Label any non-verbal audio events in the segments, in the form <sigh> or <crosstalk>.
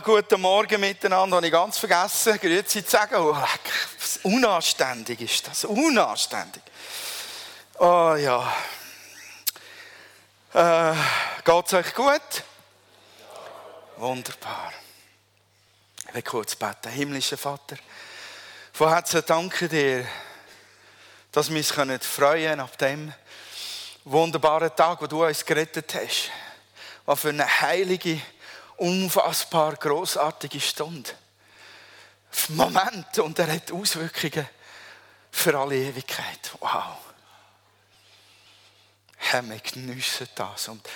Guten Morgen miteinander. Habe ich ganz vergessen, Grüezi zu sagen. Oh, unanständig ist das. Unanständig. Oh ja. Äh, es euch gut? Wunderbar. Ich will kurz beten. Himmlischer Vater, von Herzen danke dir, dass wir uns freuen können ab dem wunderbaren Tag, wo du uns gerettet hast. Was für eine heilige, unfassbar großartige Stunde. Moment und er hat Auswirkungen für alle Ewigkeit. Wow. Herr, wir geniessen das und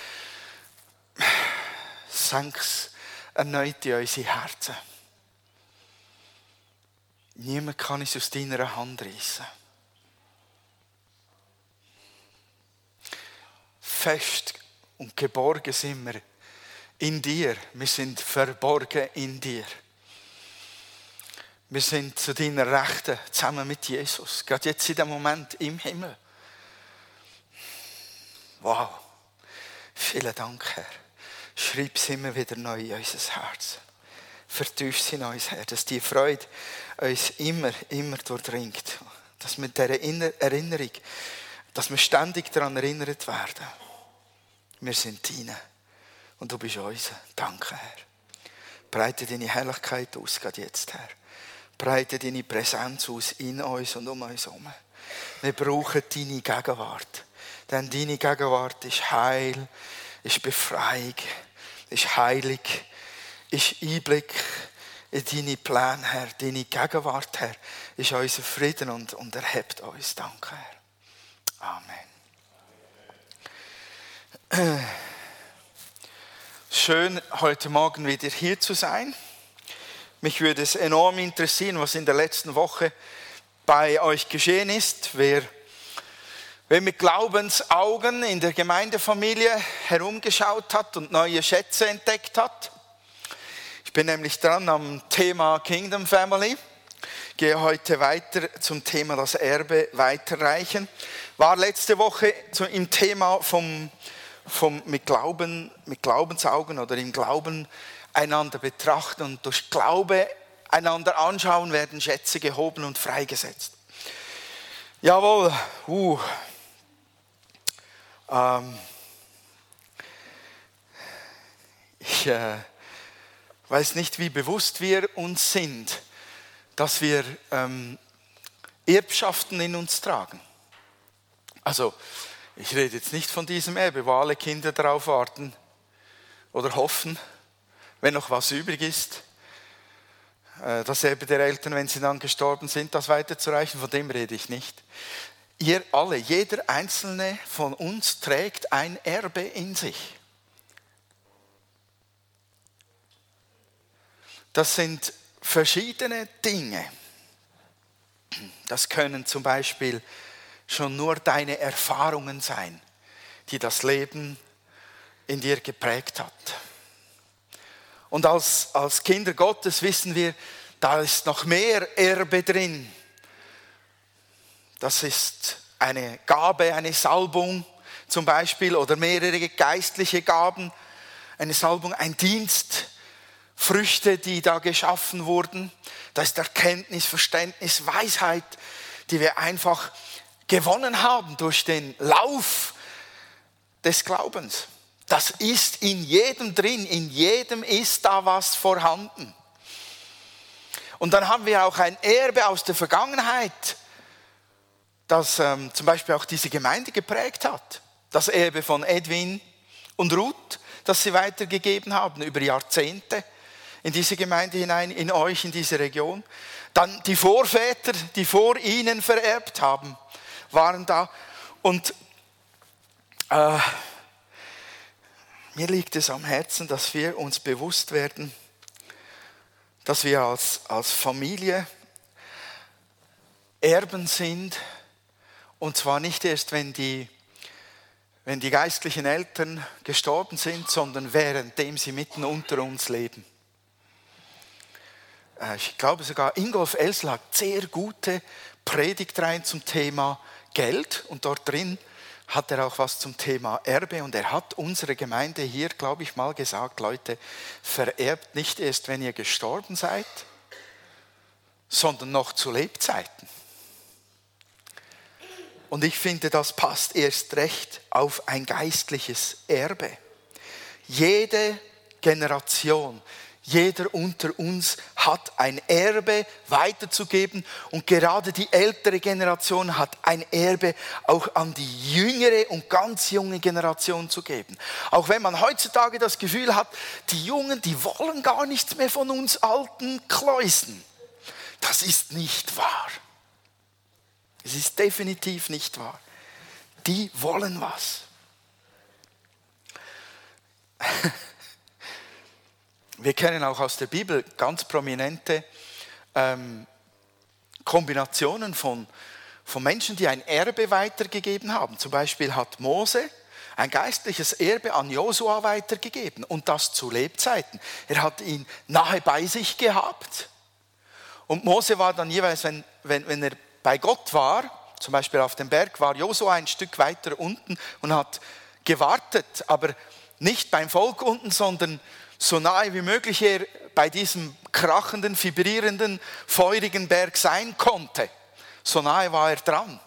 senk es erneut in unsere Herzen. Niemand kann es aus deiner Hand reissen. Fest und geborgen sind wir in dir. Wir sind verborgen in dir. Wir sind zu deiner Rechten zusammen mit Jesus. Gerade jetzt in dem Moment im Himmel. Wow. Vielen Dank, Herr. Schreib es immer wieder neu in unser Herz. Vertief sie in uns, Herr, dass die Freude uns immer, immer durchdringt. Dass wir dieser Erinnerung, dass wir ständig daran erinnert werden. Wir sind deine. Und du bist unser. Danke, Herr. Breite deine Herrlichkeit aus, gerade jetzt, Herr. Breite deine Präsenz aus in uns und um uns herum. Wir brauchen deine Gegenwart. Denn deine Gegenwart ist Heil, ist Befreiung, ist Heilig, ist Einblick in deine Pläne, Herr. Deine Gegenwart, Herr, ist unser Frieden und, und erhebt uns. Danke, Herr. Amen. <clears throat> Schön, heute Morgen wieder hier zu sein. Mich würde es enorm interessieren, was in der letzten Woche bei euch geschehen ist. Wer, wer mit Glaubensaugen in der Gemeindefamilie herumgeschaut hat und neue Schätze entdeckt hat. Ich bin nämlich dran am Thema Kingdom Family. Gehe heute weiter zum Thema das Erbe weiterreichen. War letzte Woche im Thema vom vom, mit, Glauben, mit Glaubensaugen oder im Glauben einander betrachten und durch Glaube einander anschauen, werden Schätze gehoben und freigesetzt. Jawohl, uh. Ähm. Ich äh, weiß nicht, wie bewusst wir uns sind, dass wir ähm, Erbschaften in uns tragen. Also ich rede jetzt nicht von diesem Erbe, wo alle Kinder darauf warten oder hoffen, wenn noch was übrig ist, äh, das Erbe der Eltern, wenn sie dann gestorben sind, das weiterzureichen, von dem rede ich nicht. Ihr alle, jeder einzelne von uns trägt ein Erbe in sich. Das sind verschiedene Dinge. Das können zum Beispiel schon nur deine Erfahrungen sein, die das Leben in dir geprägt hat. Und als, als Kinder Gottes wissen wir, da ist noch mehr Erbe drin. Das ist eine Gabe, eine Salbung zum Beispiel oder mehrere geistliche Gaben, eine Salbung, ein Dienst, Früchte, die da geschaffen wurden. Da ist Erkenntnis, Verständnis, Weisheit, die wir einfach gewonnen haben durch den Lauf des Glaubens. Das ist in jedem drin, in jedem ist da was vorhanden. Und dann haben wir auch ein Erbe aus der Vergangenheit, das ähm, zum Beispiel auch diese Gemeinde geprägt hat. Das Erbe von Edwin und Ruth, das sie weitergegeben haben über Jahrzehnte in diese Gemeinde hinein, in euch, in diese Region. Dann die Vorväter, die vor ihnen vererbt haben waren da. Und äh, mir liegt es am Herzen, dass wir uns bewusst werden, dass wir als, als Familie Erben sind. Und zwar nicht erst, wenn die, wenn die geistlichen Eltern gestorben sind, sondern währenddem sie mitten unter uns leben. Äh, ich glaube sogar, Ingolf Elsler hat sehr gute Predigt rein zum Thema Geld und dort drin hat er auch was zum Thema Erbe und er hat unsere Gemeinde hier, glaube ich, mal gesagt, Leute, vererbt nicht erst, wenn ihr gestorben seid, sondern noch zu Lebzeiten. Und ich finde, das passt erst recht auf ein geistliches Erbe. Jede Generation, jeder unter uns hat ein Erbe weiterzugeben und gerade die ältere Generation hat ein Erbe auch an die jüngere und ganz junge Generation zu geben. Auch wenn man heutzutage das Gefühl hat, die Jungen, die wollen gar nichts mehr von uns alten Kläusen. Das ist nicht wahr. Es ist definitiv nicht wahr. Die wollen was. <laughs> Wir kennen auch aus der Bibel ganz prominente ähm, Kombinationen von, von Menschen, die ein Erbe weitergegeben haben. Zum Beispiel hat Mose ein geistliches Erbe an Josua weitergegeben und das zu Lebzeiten. Er hat ihn nahe bei sich gehabt. Und Mose war dann jeweils, wenn, wenn, wenn er bei Gott war, zum Beispiel auf dem Berg, war Josua ein Stück weiter unten und hat gewartet, aber nicht beim Volk unten, sondern so nahe wie möglich er bei diesem krachenden, vibrierenden, feurigen Berg sein konnte. So nahe war er dran.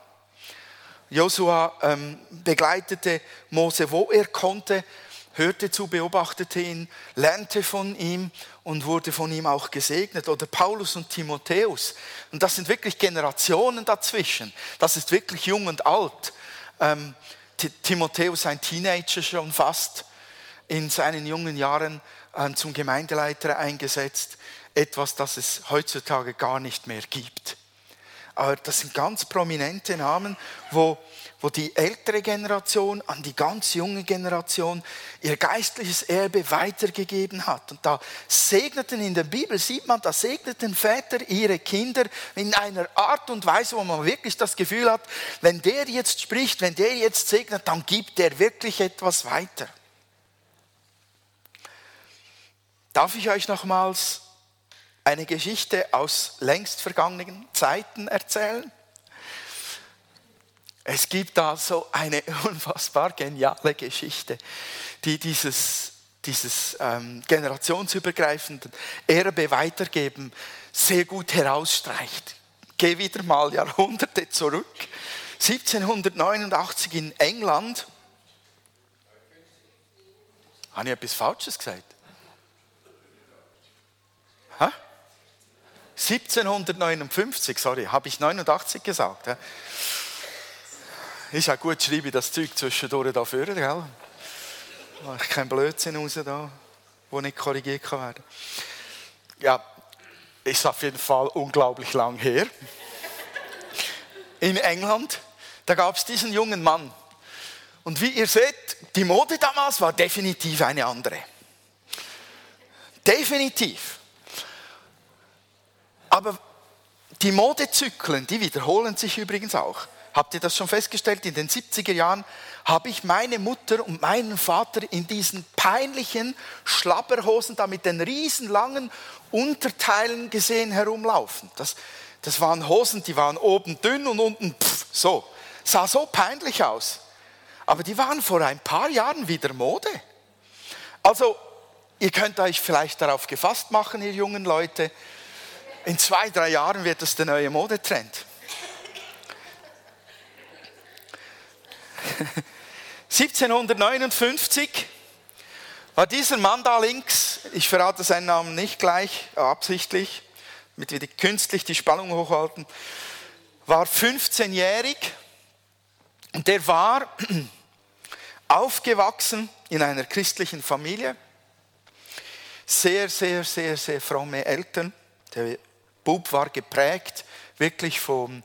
Josua ähm, begleitete Mose, wo er konnte, hörte zu, beobachtete ihn, lernte von ihm und wurde von ihm auch gesegnet. Oder Paulus und Timotheus. Und das sind wirklich Generationen dazwischen. Das ist wirklich jung und alt. Ähm, Timotheus, ein Teenager schon fast, in seinen jungen Jahren zum Gemeindeleiter eingesetzt. Etwas, das es heutzutage gar nicht mehr gibt. Aber das sind ganz prominente Namen, wo, wo die ältere Generation an die ganz junge Generation ihr geistliches Erbe weitergegeben hat. Und da segneten in der Bibel, sieht man, da segneten Väter ihre Kinder in einer Art und Weise, wo man wirklich das Gefühl hat, wenn der jetzt spricht, wenn der jetzt segnet, dann gibt der wirklich etwas weiter. Darf ich euch nochmals eine Geschichte aus längst vergangenen Zeiten erzählen? Es gibt da so eine <laughs> unfassbar geniale Geschichte, die dieses, dieses ähm, generationsübergreifende Erbe weitergeben sehr gut herausstreicht. Geh wieder mal Jahrhunderte zurück. 1789 in England. Habe ich etwas Falsches gesagt? 1759, sorry, habe ich 89 gesagt. Ja? Ist auch gut, schreibe ich das Zeug zwischendurch da vorne, gell? Ich kein Blödsinn raus da, wo nicht korrigiert kann werden. Ja, ist auf jeden Fall unglaublich lang her. In England, da gab es diesen jungen Mann. Und wie ihr seht, die Mode damals war definitiv eine andere. Definitiv. Aber die Modezyklen, die wiederholen sich übrigens auch. Habt ihr das schon festgestellt? In den 70er Jahren habe ich meine Mutter und meinen Vater in diesen peinlichen Schlapperhosen da mit den riesenlangen Unterteilen gesehen herumlaufen. Das, das waren Hosen, die waren oben dünn und unten pff, so. Sah so peinlich aus. Aber die waren vor ein paar Jahren wieder Mode. Also, ihr könnt euch vielleicht darauf gefasst machen, ihr jungen Leute, in zwei, drei Jahren wird das der neue Modetrend. <laughs> 1759 war dieser Mann da links, ich verrate seinen Namen nicht gleich, absichtlich, damit wir künstlich die Spannung hochhalten, war 15-jährig und der war <clears throat> aufgewachsen in einer christlichen Familie, sehr, sehr, sehr, sehr fromme Eltern. Der Bub war geprägt wirklich von,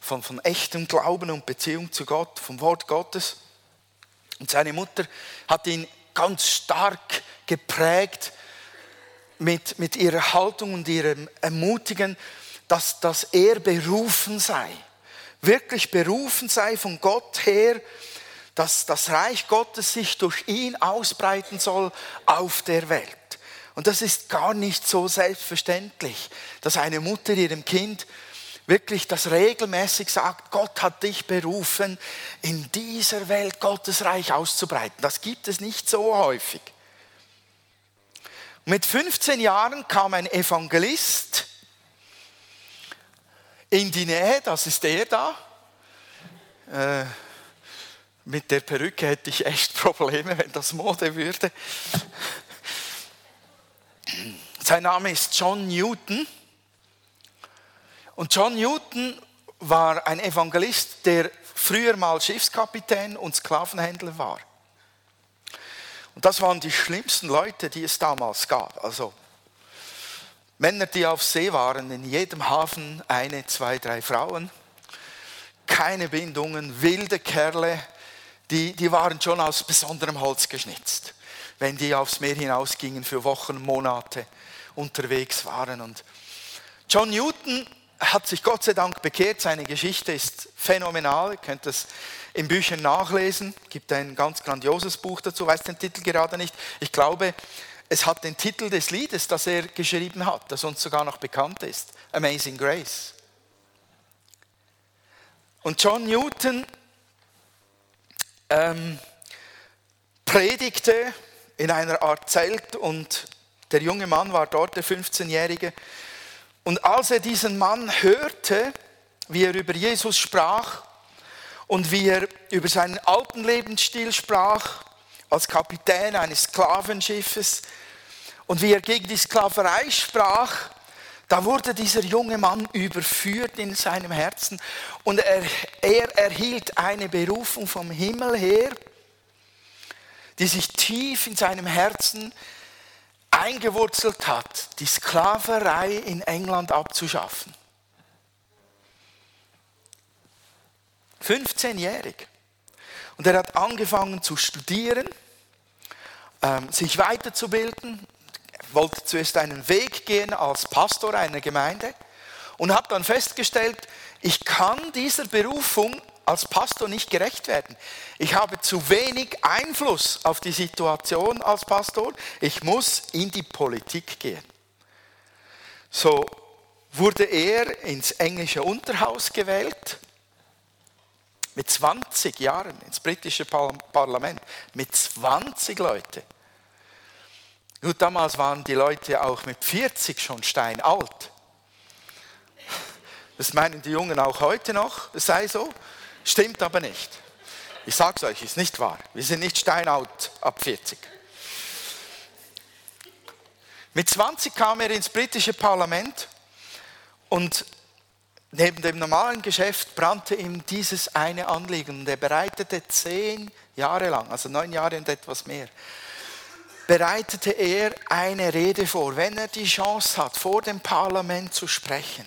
von, von echtem Glauben und Beziehung zu Gott, vom Wort Gottes. Und seine Mutter hat ihn ganz stark geprägt mit, mit ihrer Haltung und ihrem Ermutigen, dass, dass er berufen sei. Wirklich berufen sei von Gott her, dass das Reich Gottes sich durch ihn ausbreiten soll auf der Welt. Und das ist gar nicht so selbstverständlich, dass eine Mutter ihrem Kind wirklich das regelmäßig sagt, Gott hat dich berufen, in dieser Welt Gottes Reich auszubreiten. Das gibt es nicht so häufig. Mit 15 Jahren kam ein Evangelist in die Nähe, das ist der da. Äh, mit der Perücke hätte ich echt <laughs> Probleme, wenn das Mode würde. Sein Name ist John Newton. Und John Newton war ein Evangelist, der früher mal Schiffskapitän und Sklavenhändler war. Und das waren die schlimmsten Leute, die es damals gab. Also Männer, die auf See waren, in jedem Hafen eine, zwei, drei Frauen, keine Bindungen, wilde Kerle, die, die waren schon aus besonderem Holz geschnitzt, wenn die aufs Meer hinausgingen für Wochen, Monate unterwegs waren. Und John Newton hat sich Gott sei Dank bekehrt. Seine Geschichte ist phänomenal. Ihr könnt das in Büchern nachlesen. Es gibt ein ganz grandioses Buch dazu, weiß den Titel gerade nicht. Ich glaube, es hat den Titel des Liedes, das er geschrieben hat, das uns sogar noch bekannt ist. Amazing Grace. Und John Newton ähm, predigte in einer Art Zelt und der junge Mann war dort, der 15-Jährige, und als er diesen Mann hörte, wie er über Jesus sprach und wie er über seinen alten Lebensstil sprach, als Kapitän eines Sklavenschiffes und wie er gegen die Sklaverei sprach, da wurde dieser junge Mann überführt in seinem Herzen und er, er erhielt eine Berufung vom Himmel her, die sich tief in seinem Herzen eingewurzelt hat, die Sklaverei in England abzuschaffen. 15-jährig. Und er hat angefangen zu studieren, ähm, sich weiterzubilden, er wollte zuerst einen Weg gehen als Pastor einer Gemeinde und hat dann festgestellt, ich kann dieser Berufung als Pastor nicht gerecht werden. Ich habe zu wenig Einfluss auf die Situation als Pastor. Ich muss in die Politik gehen. So wurde er ins englische Unterhaus gewählt. Mit 20 Jahren ins britische Parlament. Mit 20 Leute. Gut, damals waren die Leute auch mit 40 schon steinalt. Das meinen die Jungen auch heute noch, es sei so. Stimmt aber nicht. Ich sage es euch, ist nicht wahr. Wir sind nicht steinaut ab 40. Mit 20 kam er ins britische Parlament und neben dem normalen Geschäft brannte ihm dieses eine Anliegen. Und er bereitete zehn Jahre lang, also neun Jahre und etwas mehr, bereitete er eine Rede vor, wenn er die Chance hat, vor dem Parlament zu sprechen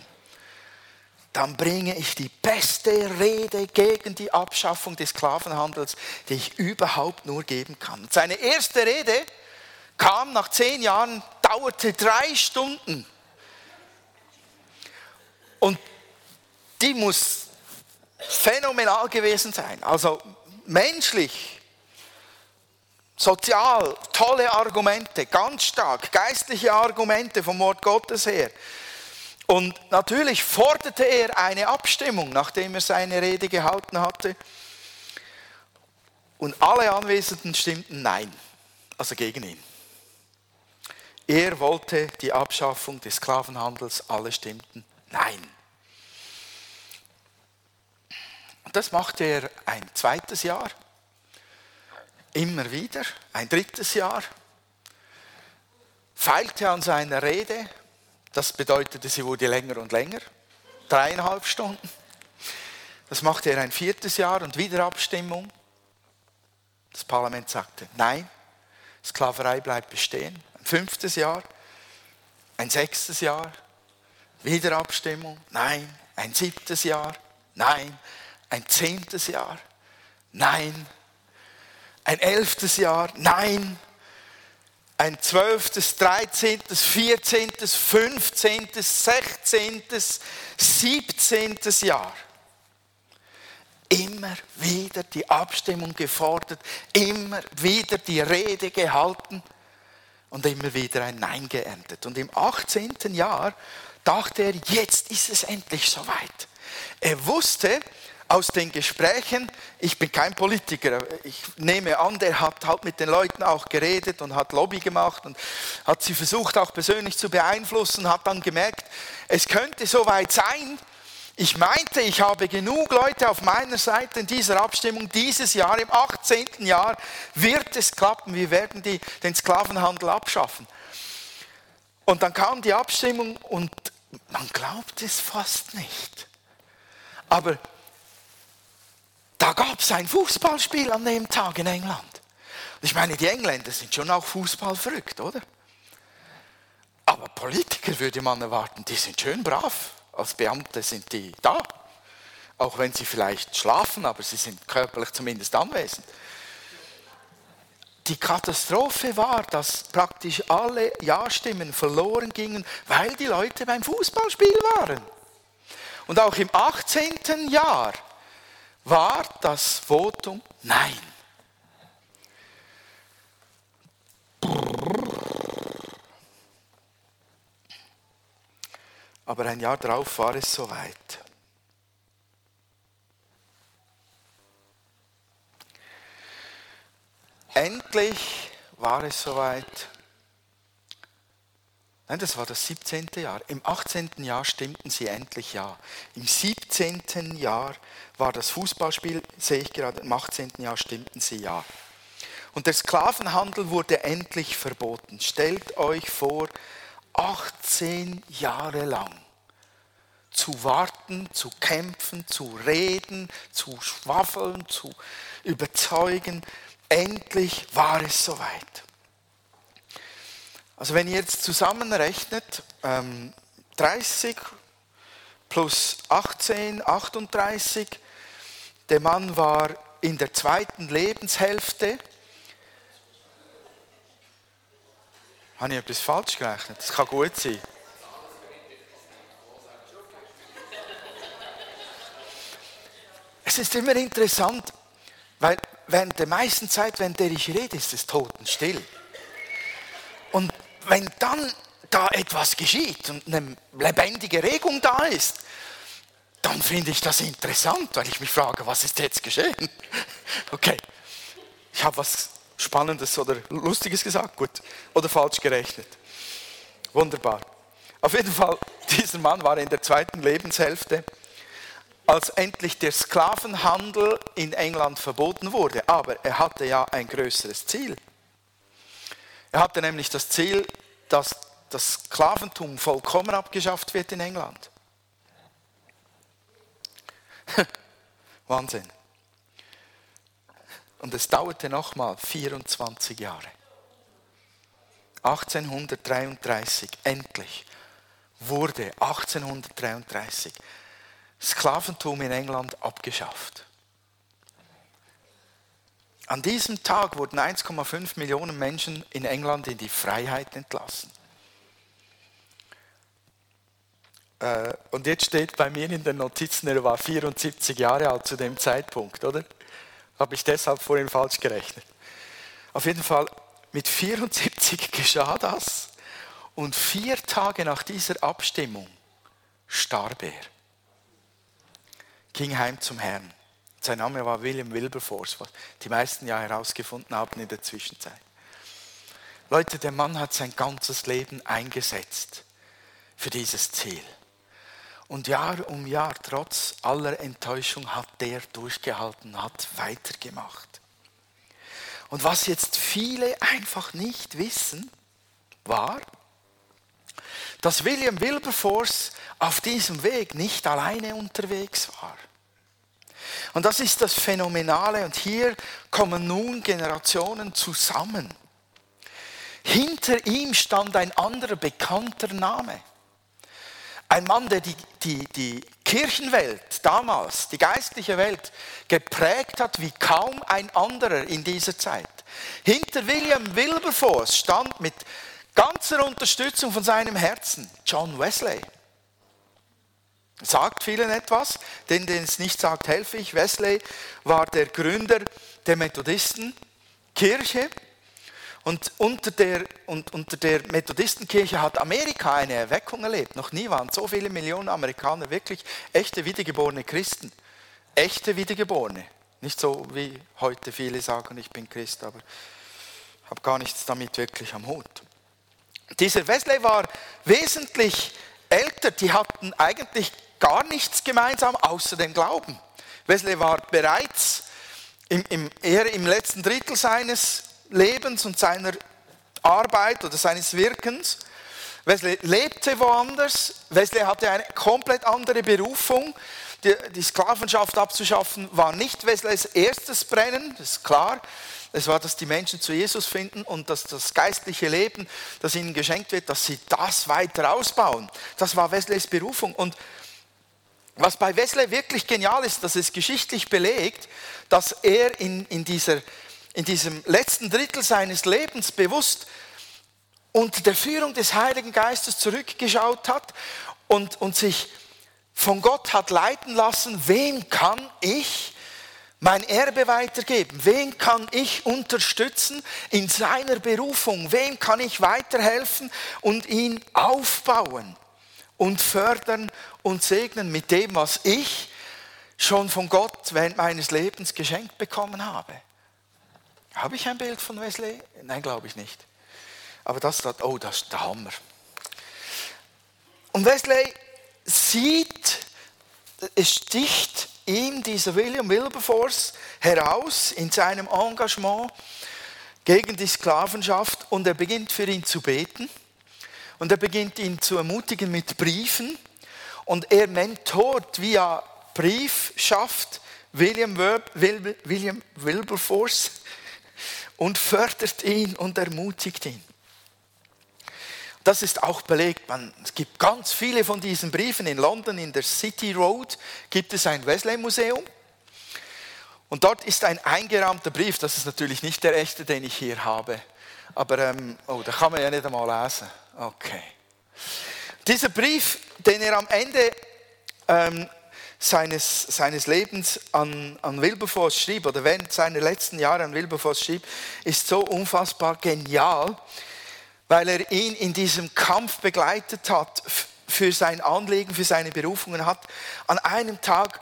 dann bringe ich die beste Rede gegen die Abschaffung des Sklavenhandels, die ich überhaupt nur geben kann. Seine erste Rede kam nach zehn Jahren, dauerte drei Stunden. Und die muss phänomenal gewesen sein. Also menschlich, sozial, tolle Argumente, ganz stark, geistliche Argumente vom Wort Gottes her. Und natürlich forderte er eine Abstimmung, nachdem er seine Rede gehalten hatte. Und alle Anwesenden stimmten Nein, also gegen ihn. Er wollte die Abschaffung des Sklavenhandels, alle stimmten Nein. Und das machte er ein zweites Jahr, immer wieder, ein drittes Jahr, feilte an seiner Rede, das bedeutete, sie wurde länger und länger, dreieinhalb Stunden. Das machte er ein viertes Jahr und wieder Abstimmung. Das Parlament sagte, nein, Sklaverei bleibt bestehen. Ein fünftes Jahr, ein sechstes Jahr, wieder Abstimmung, nein, ein siebtes Jahr, nein, ein zehntes Jahr, nein, ein elftes Jahr, nein, ein zwölftes, dreizehntes, vierzehntes, fünfzehntes, sechzehntes, siebzehntes Jahr. Immer wieder die Abstimmung gefordert, immer wieder die Rede gehalten und immer wieder ein Nein geerntet. Und im 18. Jahr dachte er, jetzt ist es endlich soweit. Er wusste aus den Gesprächen, ich bin kein Politiker, ich nehme an, der hat halt mit den Leuten auch geredet und hat Lobby gemacht und hat sie versucht auch persönlich zu beeinflussen, hat dann gemerkt, es könnte soweit sein, ich meinte, ich habe genug Leute auf meiner Seite in dieser Abstimmung. Dieses Jahr, im 18. Jahr, wird es klappen. Wir werden die, den Sklavenhandel abschaffen. Und dann kam die Abstimmung und man glaubt es fast nicht. Aber da gab es ein Fußballspiel an dem Tag in England. Ich meine, die Engländer sind schon auch Fußball verrückt, oder? Aber Politiker würde man erwarten, die sind schön brav als Beamte sind die da. Auch wenn sie vielleicht schlafen, aber sie sind körperlich zumindest anwesend. Die Katastrophe war, dass praktisch alle Ja-Stimmen verloren gingen, weil die Leute beim Fußballspiel waren. Und auch im 18. Jahr war das Votum Nein. Aber ein Jahr darauf war es soweit. Endlich war es soweit. Nein, das war das 17. Jahr. Im 18. Jahr stimmten sie endlich ja. Im 17. Jahr war das Fußballspiel, sehe ich gerade, im 18. Jahr stimmten sie ja. Und der Sklavenhandel wurde endlich verboten. Stellt euch vor, 18 Jahre lang zu warten, zu kämpfen, zu reden, zu schwafeln, zu überzeugen. Endlich war es soweit. Also wenn ihr jetzt zusammenrechnet, 30 ähm, plus 18, 38, der Mann war in der zweiten Lebenshälfte, Habe ich etwas falsch gerechnet? Das kann gut sein. Es ist immer interessant, weil während der meisten Zeit, während der ich rede, ist es totenstill. Und wenn dann da etwas geschieht und eine lebendige Regung da ist, dann finde ich das interessant, weil ich mich frage, was ist jetzt geschehen? <laughs> Okay, ich habe was Spannendes oder Lustiges gesagt? Gut. Oder falsch gerechnet? Wunderbar. Auf jeden Fall, <laughs> dieser Mann war in der zweiten Lebenshälfte, als endlich der Sklavenhandel in England verboten wurde. Aber er hatte ja ein größeres Ziel. Er hatte nämlich das Ziel, dass das Sklaventum vollkommen abgeschafft wird in England. <laughs> Wahnsinn. Und es dauerte nochmal 24 Jahre. 1833, endlich, wurde 1833 Sklaventum in England abgeschafft. An diesem Tag wurden 1,5 Millionen Menschen in England in die Freiheit entlassen. Äh, und jetzt steht bei mir in den Notizen, er war 74 Jahre alt zu dem Zeitpunkt, oder? Habe ich deshalb vorhin falsch gerechnet. Auf jeden Fall, mit 74 <laughs> geschah das und vier Tage nach dieser Abstimmung starb er. Ging heim zum Herrn. Sein Name war William Wilberforce, was die meisten ja herausgefunden haben in der Zwischenzeit. Leute, der Mann hat sein ganzes Leben eingesetzt für dieses Ziel. Und Jahr um Jahr, trotz aller Enttäuschung, hat der durchgehalten, hat weitergemacht. Und was jetzt viele einfach nicht wissen, war, dass William Wilberforce auf diesem Weg nicht alleine unterwegs war. Und das ist das Phänomenale. Und hier kommen nun Generationen zusammen. Hinter ihm stand ein anderer bekannter Name. Ein Mann, der die, die, die Kirchenwelt damals, die geistliche Welt, geprägt hat wie kaum ein anderer in dieser Zeit. Hinter William Wilberforce stand mit ganzer Unterstützung von seinem Herzen John Wesley. Sagt vielen etwas, denn den es nicht sagt, helfe ich. Wesley war der Gründer der Methodistenkirche Und unter der, und unter der Methodistenkirche hat Amerika eine Erweckung erlebt. Noch nie waren so viele Millionen Amerikaner wirklich echte wiedergeborene Christen. Echte Wiedergeborene. Nicht so wie heute viele sagen, ich bin Christ, aber habe gar nichts damit wirklich am Hut. Dieser Wesley war wesentlich älter. Die hatten eigentlich gar nichts gemeinsam außer dem Glauben. Wesley war bereits im, im, eher im letzten Drittel seines Lebens und seiner Arbeit oder seines Wirkens. Wesley lebte woanders. Wesley hatte eine komplett andere Berufung. Die, die Sklavenschaft abzuschaffen war nicht Wesleys erstes Brennen, das ist klar. Es war, dass die Menschen zu Jesus finden und dass das geistliche Leben, das ihnen geschenkt wird, dass sie das weiter ausbauen. Das war Wesleys Berufung. Und was bei Wesley wirklich genial ist, dass es geschichtlich belegt, dass er in, in dieser in diesem letzten Drittel seines Lebens bewusst unter der Führung des Heiligen Geistes zurückgeschaut hat und, und sich von Gott hat leiten lassen, wem kann ich mein Erbe weitergeben? Wen kann ich unterstützen in seiner Berufung? Wem kann ich weiterhelfen und ihn aufbauen und fördern und segnen mit dem, was ich schon von Gott während meines Lebens geschenkt bekommen habe? Habe ich ein Bild von Wesley? Nein, glaube ich nicht. Aber das dort, oh, das ist der Hammer. Und Wesley sieht, es sticht ihm dieser William Wilberforce heraus in seinem Engagement gegen die Sklavenschaft und er beginnt für ihn zu beten und er beginnt ihn zu ermutigen mit Briefen und er mentort via Briefschaft William, William Wilberforce und fördert ihn und ermutigt ihn. Das ist auch belegt. Man, es gibt ganz viele von diesen Briefen. In London, in der City Road, gibt es ein Wesley-Museum. Und dort ist ein eingerahmter Brief. Das ist natürlich nicht der echte, den ich hier habe. Aber, ähm, oh, da kann man ja nicht einmal lesen. Okay. Dieser Brief, den er am Ende ähm, seines, seines Lebens an, an Wilberforce schrieb oder während seiner letzten Jahre an Wilberforce schrieb, ist so unfassbar genial, weil er ihn in diesem Kampf begleitet hat für sein Anliegen, für seine Berufungen hat. An einem Tag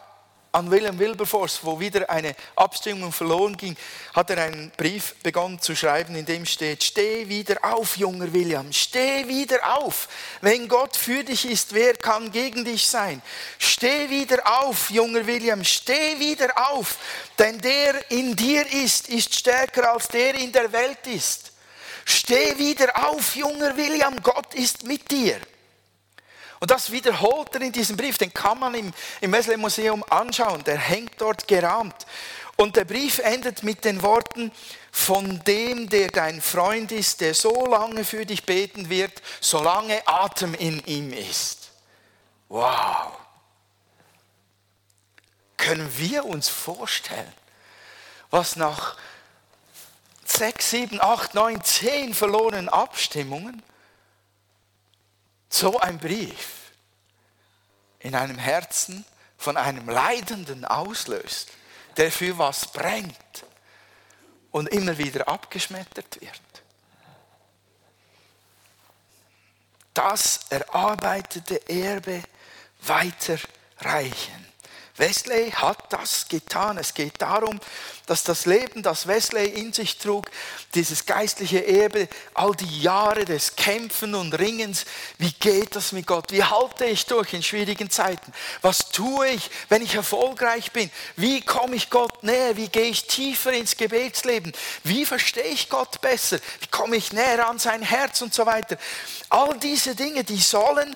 an William Wilberforce, wo wieder eine Abstimmung verloren ging, hat er einen Brief begonnen zu schreiben, in dem steht, steh wieder auf, junger William, steh wieder auf. Wenn Gott für dich ist, wer kann gegen dich sein? Steh wieder auf, junger William, steh wieder auf, denn der in dir ist, ist stärker als der in der Welt ist. Steh wieder auf, junger William, Gott ist mit dir. Und das wiederholt er in diesem Brief, den kann man im, im Wesley Museum anschauen, der hängt dort gerahmt. Und der Brief endet mit den Worten, von dem, der dein Freund ist, der so lange für dich beten wird, solange Atem in ihm ist. Wow. Können wir uns vorstellen, was nach sechs, sieben, acht, neun, zehn verlorenen Abstimmungen so ein Brief in einem Herzen von einem Leidenden auslöst, der für was brennt und immer wieder abgeschmettert wird. Das erarbeitete Erbe weiterreichen. Wesley hat das getan. Es geht darum, dass das Leben, das Wesley in sich trug, dieses geistliche Erbe, all die Jahre des Kämpfen und Ringens, wie geht das mit Gott? Wie halte ich durch in schwierigen Zeiten? Was tue ich, wenn ich erfolgreich bin? Wie komme ich Gott näher? Wie gehe ich tiefer ins Gebetsleben? Wie verstehe ich Gott besser? Wie komme ich näher an sein Herz und so weiter? All diese Dinge, die sollen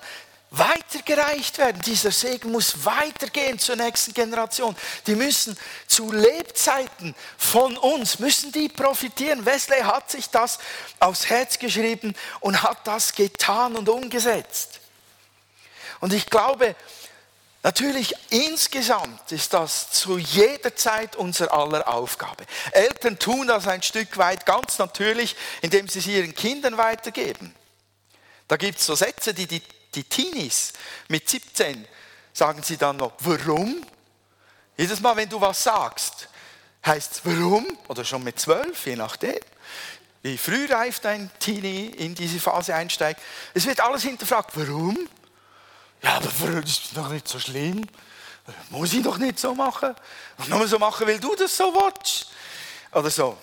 weitergereicht werden. Dieser Segen muss weitergehen zur nächsten Generation. Die müssen zu Lebzeiten von uns, müssen die profitieren. Wesley hat sich das aufs Herz geschrieben und hat das getan und umgesetzt. Und ich glaube, Natürlich, insgesamt ist das zu jeder Zeit unser aller Aufgabe. Eltern tun das ein Stück weit ganz natürlich, indem sie es ihren Kindern weitergeben. Da gibt es so Sätze, die die die Teenies mit 17 sagen sie dann noch, warum? Jedes Mal, wenn du was sagst, heißt es warum? Oder schon mit 12, je nachdem. wie frühreif dein Teenie in diese Phase einsteigt. Es wird alles hinterfragt. Warum? Ja, aber das ist doch nicht so schlimm. Muss ich doch nicht so machen. Und nur so machen, weil du das so willst. Oder so.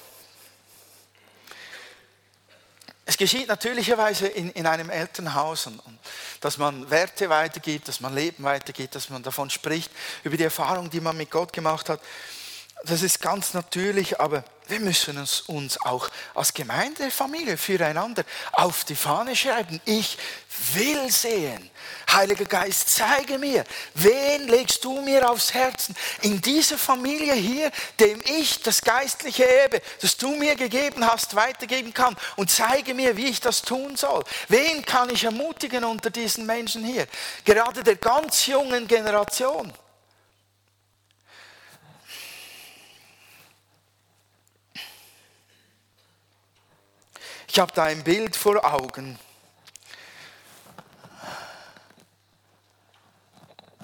Es geschieht natürlicherweise in, in einem Elternhaus, und, und, dass man Werte weitergibt, dass man Leben weitergibt, dass man davon spricht, über die Erfahrung, die man mit Gott gemacht hat. Das ist ganz natürlich, aber wir müssen uns, uns auch als Gemeindefamilie füreinander auf die Fahne schreiben. Ich will sehen. Heiliger Geist, zeige mir, wen legst du mir aufs Herzen in dieser Familie hier, dem ich das geistliche Erbe, das du mir gegeben hast, weitergeben kann und zeige mir, wie ich das tun soll. Wen kann ich ermutigen unter diesen Menschen hier? Gerade der ganz jungen Generation. Ich habe da ein Bild vor Augen.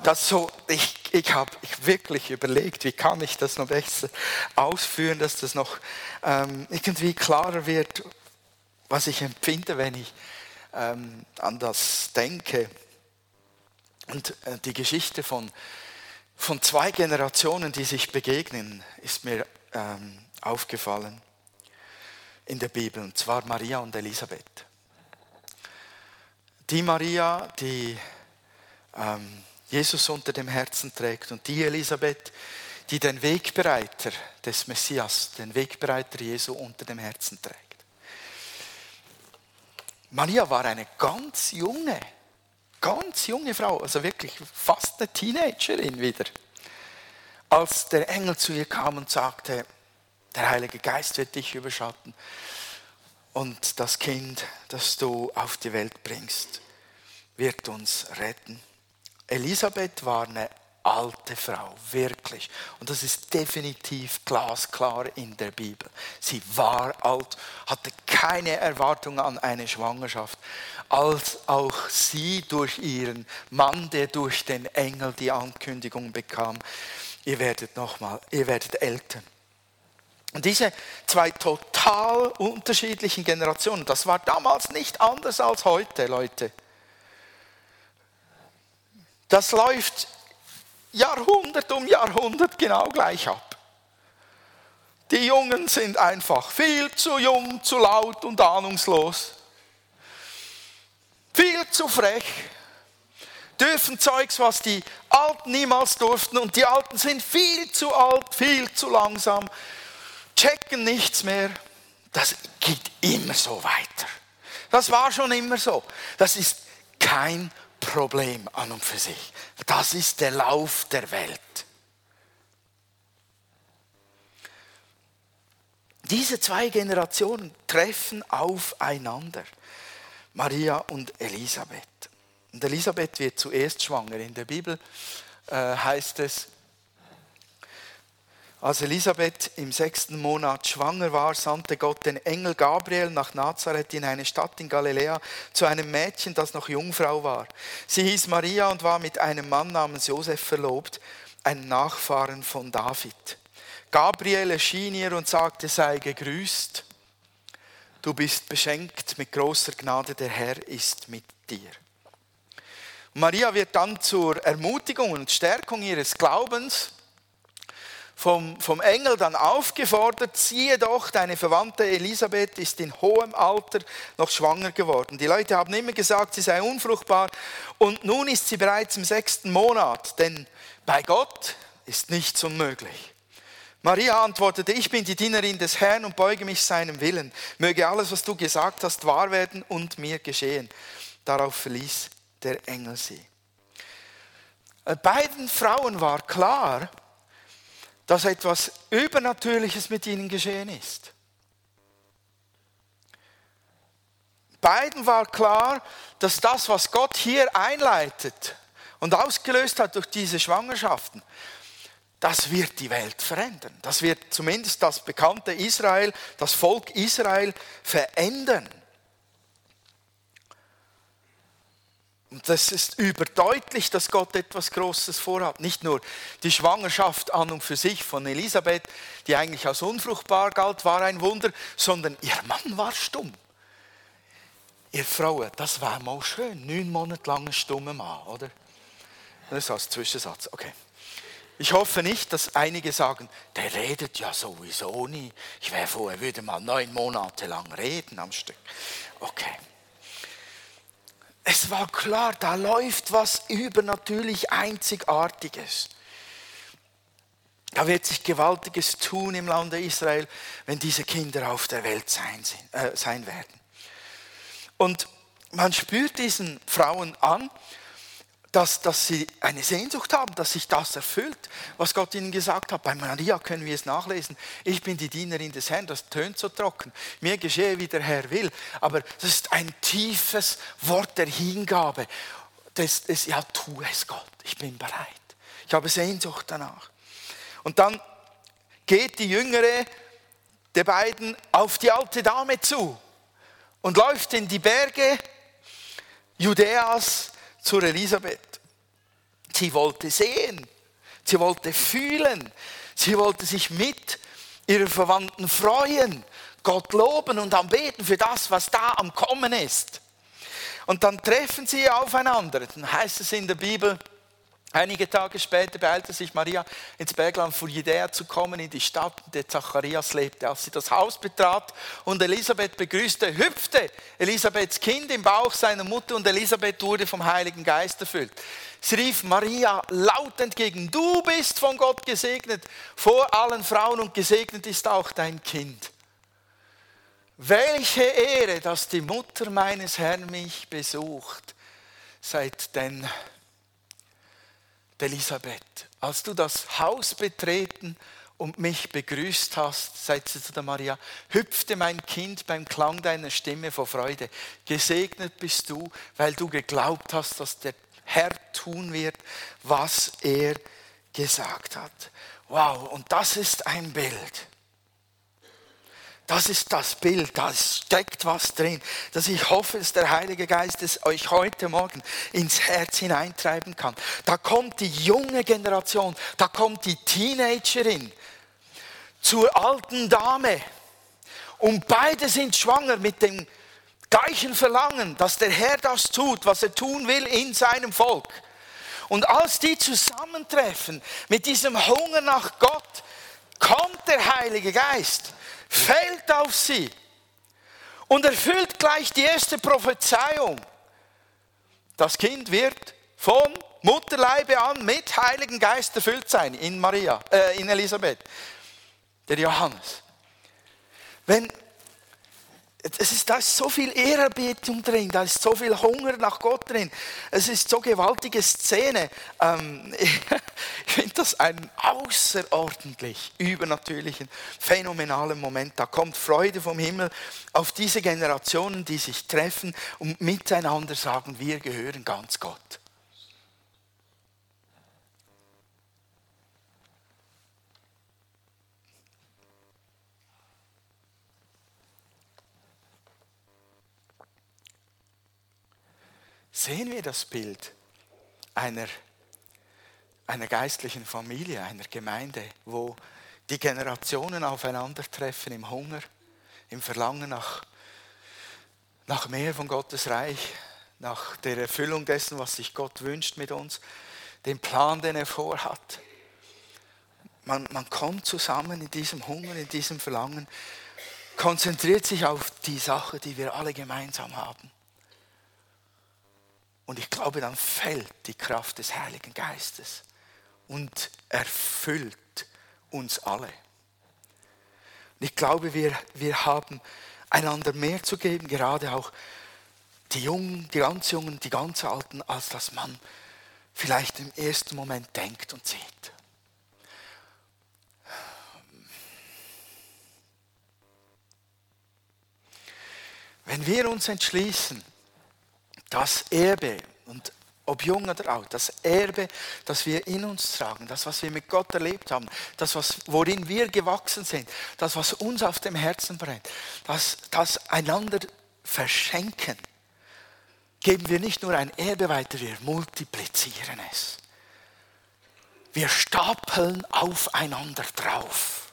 Das so, ich, ich habe wirklich überlegt, wie kann ich das noch besser ausführen, dass das noch ähm, irgendwie klarer wird, was ich empfinde, wenn ich ähm, an das denke. Und äh, die Geschichte von, von zwei Generationen, die sich begegnen, ist mir ähm, aufgefallen in der Bibel, und zwar Maria und Elisabeth. Die Maria, die ähm, Jesus unter dem Herzen trägt, und die Elisabeth, die den Wegbereiter des Messias, den Wegbereiter Jesu unter dem Herzen trägt. Maria war eine ganz junge, ganz junge Frau, also wirklich fast eine Teenagerin wieder, als der Engel zu ihr kam und sagte, der Heilige Geist wird dich überschatten. Und das Kind, das du auf die Welt bringst, wird uns retten. Elisabeth war eine alte Frau, wirklich. Und das ist definitiv glasklar in der Bibel. Sie war alt, hatte keine Erwartung an eine Schwangerschaft, als auch sie durch ihren Mann, der durch den Engel die Ankündigung bekam, ihr werdet nochmal, ihr werdet Eltern. Und diese zwei total unterschiedlichen Generationen, das war damals nicht anders als heute, Leute. Das läuft Jahrhundert um Jahrhundert genau gleich ab. Die Jungen sind einfach viel zu jung, zu laut und ahnungslos. Viel zu frech. Dürfen Zeugs, was die Alten niemals durften. Und die Alten sind viel zu alt, viel zu langsam checken nichts mehr. Das geht immer so weiter. Das war schon immer so. Das ist kein Problem an und für sich. Das ist der Lauf der Welt. Diese zwei Generationen treffen aufeinander. Maria und Elisabeth. Und Elisabeth wird zuerst schwanger. In der Bibel äh, heißt es, als Elisabeth im sechsten Monat schwanger war, sandte Gott den Engel Gabriel nach Nazareth in eine Stadt in Galiläa zu einem Mädchen, das noch Jungfrau war. Sie hieß Maria und war mit einem Mann namens Josef verlobt, einem Nachfahren von David. Gabriel erschien ihr und sagte, sei gegrüßt, du bist beschenkt mit großer Gnade, der Herr ist mit dir. Maria wird dann zur Ermutigung und Stärkung ihres Glaubens vom, vom Engel dann aufgefordert, siehe doch, deine Verwandte Elisabeth ist in hohem Alter noch schwanger geworden. Die Leute haben immer gesagt, sie sei unfruchtbar und nun ist sie bereits im sechsten Monat, denn bei Gott ist nichts unmöglich. Maria antwortete, ich bin die Dienerin des Herrn und beuge mich seinem Willen. Möge alles, was du gesagt hast, wahr werden und mir geschehen. Darauf verließ der Engel sie. Beiden Frauen war klar, dass etwas Übernatürliches mit ihnen geschehen ist. Beiden war klar, dass das, was Gott hier einleitet und ausgelöst hat durch diese Schwangerschaften, das wird die Welt verändern. Das wird zumindest das bekannte Israel, das Volk Israel verändern. Das ist überdeutlich, dass Gott etwas Großes vorhat. Nicht nur die Schwangerschaft an und für sich von Elisabeth, die eigentlich als unfruchtbar galt, war ein Wunder, sondern ihr Mann war stumm. Ihr Frauen, das war mal schön. Neun Monate lang ein stummer Mann, oder? Das ist als Zwischensatz. Okay. Ich hoffe nicht, dass einige sagen, der redet ja sowieso nie. Ich wäre froh, er würde mal neun Monate lang reden am Stück. Okay. Es war klar, da läuft was übernatürlich Einzigartiges. Da wird sich Gewaltiges tun im Lande Israel, wenn diese Kinder auf der Welt sein, äh, sein werden. Und man spürt diesen Frauen an, dass, dass sie eine Sehnsucht haben, dass sich das erfüllt, was Gott ihnen gesagt hat. Bei Maria können wir es nachlesen. Ich bin die Dienerin des Herrn, das tönt so trocken. Mir geschehe, wie der Herr will. Aber das ist ein tiefes Wort der Hingabe. Das, das, ja, tu es Gott, ich bin bereit. Ich habe Sehnsucht danach. Und dann geht die Jüngere der beiden auf die alte Dame zu und läuft in die Berge Judäas zur Elisabeth. Sie wollte sehen, sie wollte fühlen, sie wollte sich mit ihren Verwandten freuen, Gott loben und anbeten für das, was da am Kommen ist. Und dann treffen sie aufeinander. Dann heißt es in der Bibel, Einige Tage später beeilte sich Maria ins Bergland vor Judäa zu kommen, in die Stadt, in der Zacharias lebte. Als sie das Haus betrat und Elisabeth begrüßte, hüpfte Elisabeths Kind im Bauch seiner Mutter und Elisabeth wurde vom Heiligen Geist erfüllt. Sie rief Maria laut entgegen, du bist von Gott gesegnet vor allen Frauen und gesegnet ist auch dein Kind. Welche Ehre, dass die Mutter meines Herrn mich besucht, seit denn Elisabeth, als du das Haus betreten und mich begrüßt hast, sagte zu der Maria, hüpfte mein Kind beim Klang deiner Stimme vor Freude. Gesegnet bist du, weil du geglaubt hast, dass der Herr tun wird, was er gesagt hat. Wow, und das ist ein Bild das ist das Bild, da steckt was drin, dass ich hoffe, dass der Heilige Geist es euch heute Morgen ins Herz hineintreiben kann. Da kommt die junge Generation, da kommt die Teenagerin zur alten Dame und beide sind schwanger mit dem gleichen Verlangen, dass der Herr das tut, was er tun will in seinem Volk. Und als die zusammentreffen mit diesem Hunger nach Gott, kommt der Heilige Geist fällt auf sie und erfüllt gleich die erste Prophezeiung. Das Kind wird von Mutterleibe an mit Heiligen Geist erfüllt sein in Maria, äh, in Elisabeth, der Johannes. Wenn es ist, da ist so viel Ehrerbietung drin, da ist so viel Hunger nach Gott drin. Es ist so gewaltige Szene. Ähm, <laughs> ich finde das einen außerordentlich übernatürlichen, phänomenalen Moment. Da kommt Freude vom Himmel auf diese Generationen, die sich treffen und miteinander sagen, wir gehören ganz Gott. Sehen wir das Bild einer, einer geistlichen Familie, einer Gemeinde, wo die Generationen aufeinandertreffen im Hunger, im Verlangen nach, nach mehr von Gottes Reich, nach der Erfüllung dessen, was sich Gott wünscht mit uns, den Plan, den er vorhat. Man, man kommt zusammen in diesem Hunger, in diesem Verlangen, konzentriert sich auf die Sache, die wir alle gemeinsam haben. Und ich glaube, dann fällt die Kraft des Heiligen Geistes und erfüllt uns alle. Und ich glaube, wir, wir haben einander mehr zu geben, gerade auch die Jungen, die ganz Jungen, die ganz Alten, als dass man vielleicht im ersten Moment denkt und sieht. Wenn wir uns entschließen, das Erbe, und ob jung oder alt, das Erbe, das wir in uns tragen, das, was wir mit Gott erlebt haben, das, was, worin wir gewachsen sind, das, was uns auf dem Herzen brennt, das, das einander verschenken, geben wir nicht nur ein Erbe weiter, wir multiplizieren es. Wir stapeln aufeinander drauf.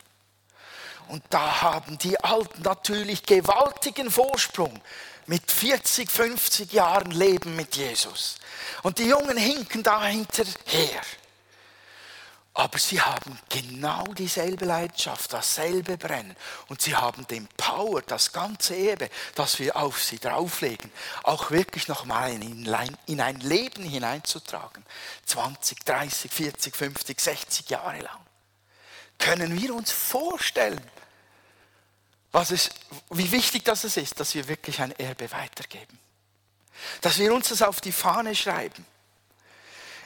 Und da haben die Alten natürlich gewaltigen Vorsprung mit 40, 50 Jahren Leben mit Jesus. Und die Jungen hinken da hinterher. Aber sie haben genau dieselbe Leidenschaft, dasselbe Brennen. Und sie haben den Power, das ganze Erbe, das wir auf sie drauflegen, auch wirklich nochmal in ein Leben hineinzutragen. 20, 30, 40, 50, 60 Jahre lang. Können wir uns vorstellen, was es, wie wichtig das ist, dass wir wirklich ein Erbe weitergeben. Dass wir uns das auf die Fahne schreiben.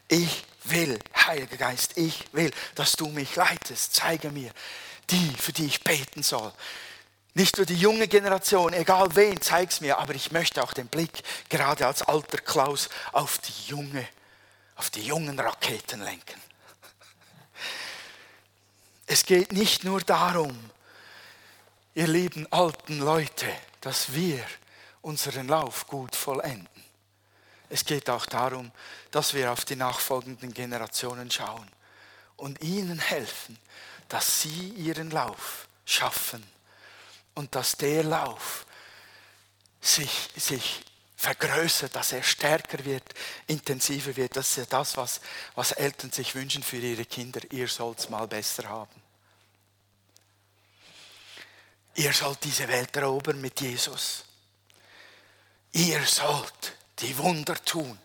Ich will, Heiliger Geist, ich will, dass du mich leitest. Zeige mir die, für die ich beten soll. Nicht nur die junge Generation, egal wen, zeig's mir, aber ich möchte auch den Blick, gerade als alter Klaus, auf die junge, auf die jungen Raketen lenken. Es geht nicht nur darum, ihr lieben alten Leute, dass wir unseren Lauf gut vollenden. Es geht auch darum, dass wir auf die nachfolgenden Generationen schauen und ihnen helfen, dass sie ihren Lauf schaffen und dass der Lauf sich, sich vergrößert, dass er stärker wird, intensiver wird. Das ist ja das, was, was Eltern sich wünschen für ihre Kinder. Ihr sollt es mal besser haben. Ihr sollt diese Welt erobern mit Jesus. Ihr sollt die Wunder tun,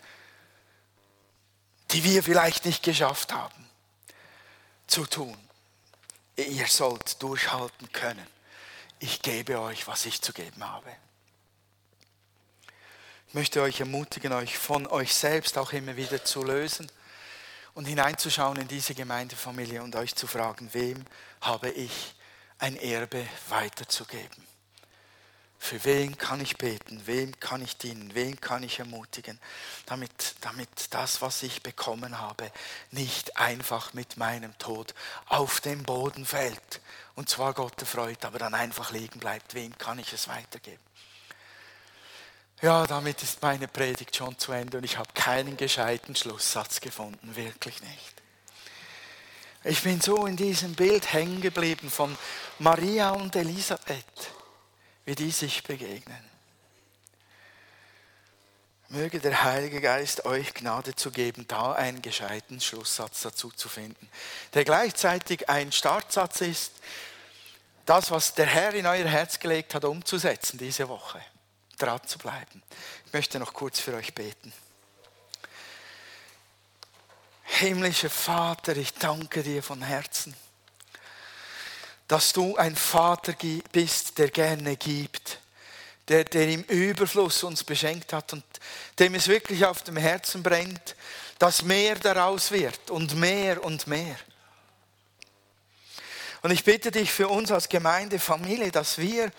die wir vielleicht nicht geschafft haben zu tun. Ihr sollt durchhalten können. Ich gebe euch, was ich zu geben habe. Ich möchte euch ermutigen, euch von euch selbst auch immer wieder zu lösen und hineinzuschauen in diese Gemeindefamilie und euch zu fragen, wem habe ich ein Erbe weiterzugeben? Für wen kann ich beten? Wem kann ich dienen? Wen kann ich ermutigen? Damit, damit das, was ich bekommen habe, nicht einfach mit meinem Tod auf den Boden fällt. Und zwar Gott erfreut, aber dann einfach liegen bleibt. Wem kann ich es weitergeben? Ja, damit ist meine Predigt schon zu Ende und ich habe keinen gescheiten Schlusssatz gefunden, wirklich nicht. Ich bin so in diesem Bild hängen geblieben von Maria und Elisabeth wie die sich begegnen. Möge der Heilige Geist euch Gnade zu geben, da einen gescheiten Schlusssatz dazu zu finden, der gleichzeitig ein Startsatz ist, das, was der Herr in euer Herz gelegt hat, umzusetzen diese Woche, dran zu bleiben. Ich möchte noch kurz für euch beten. Himmlischer Vater, ich danke dir von Herzen dass du ein Vater bist, der gerne gibt, der, der im Überfluss uns beschenkt hat und dem es wirklich auf dem Herzen brennt, dass mehr daraus wird und mehr und mehr. Und ich bitte dich für uns als Gemeindefamilie, dass wir,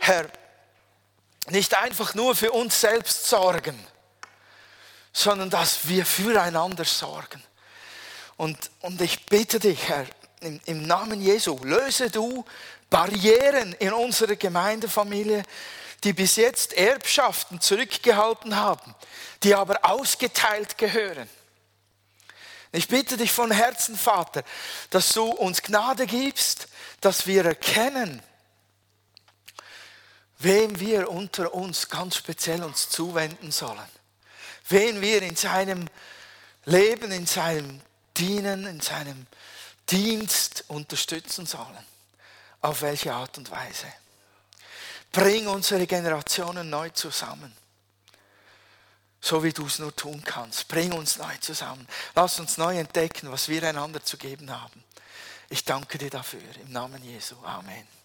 Herr, nicht einfach nur für uns selbst sorgen, sondern dass wir füreinander sorgen. Und, und ich bitte dich, Herr, im, im Namen Jesu, löse du Barrieren in unserer Gemeindefamilie, die bis jetzt Erbschaften zurückgehalten haben, die aber ausgeteilt gehören. Ich bitte dich von Herzen, Vater, dass du uns Gnade gibst, dass wir erkennen, wem wir unter uns ganz speziell uns zuwenden sollen, wen wir in seinem Leben, in seinem Dienen, in seinem Dienst unterstützen sollen. Auf welche Art und Weise? Bring unsere Generationen neu zusammen. So wie du es nur tun kannst. Bring uns neu zusammen. Lass uns neu entdecken, was wir einander zu geben haben. Ich danke dir dafür. Im Namen Jesu. Amen.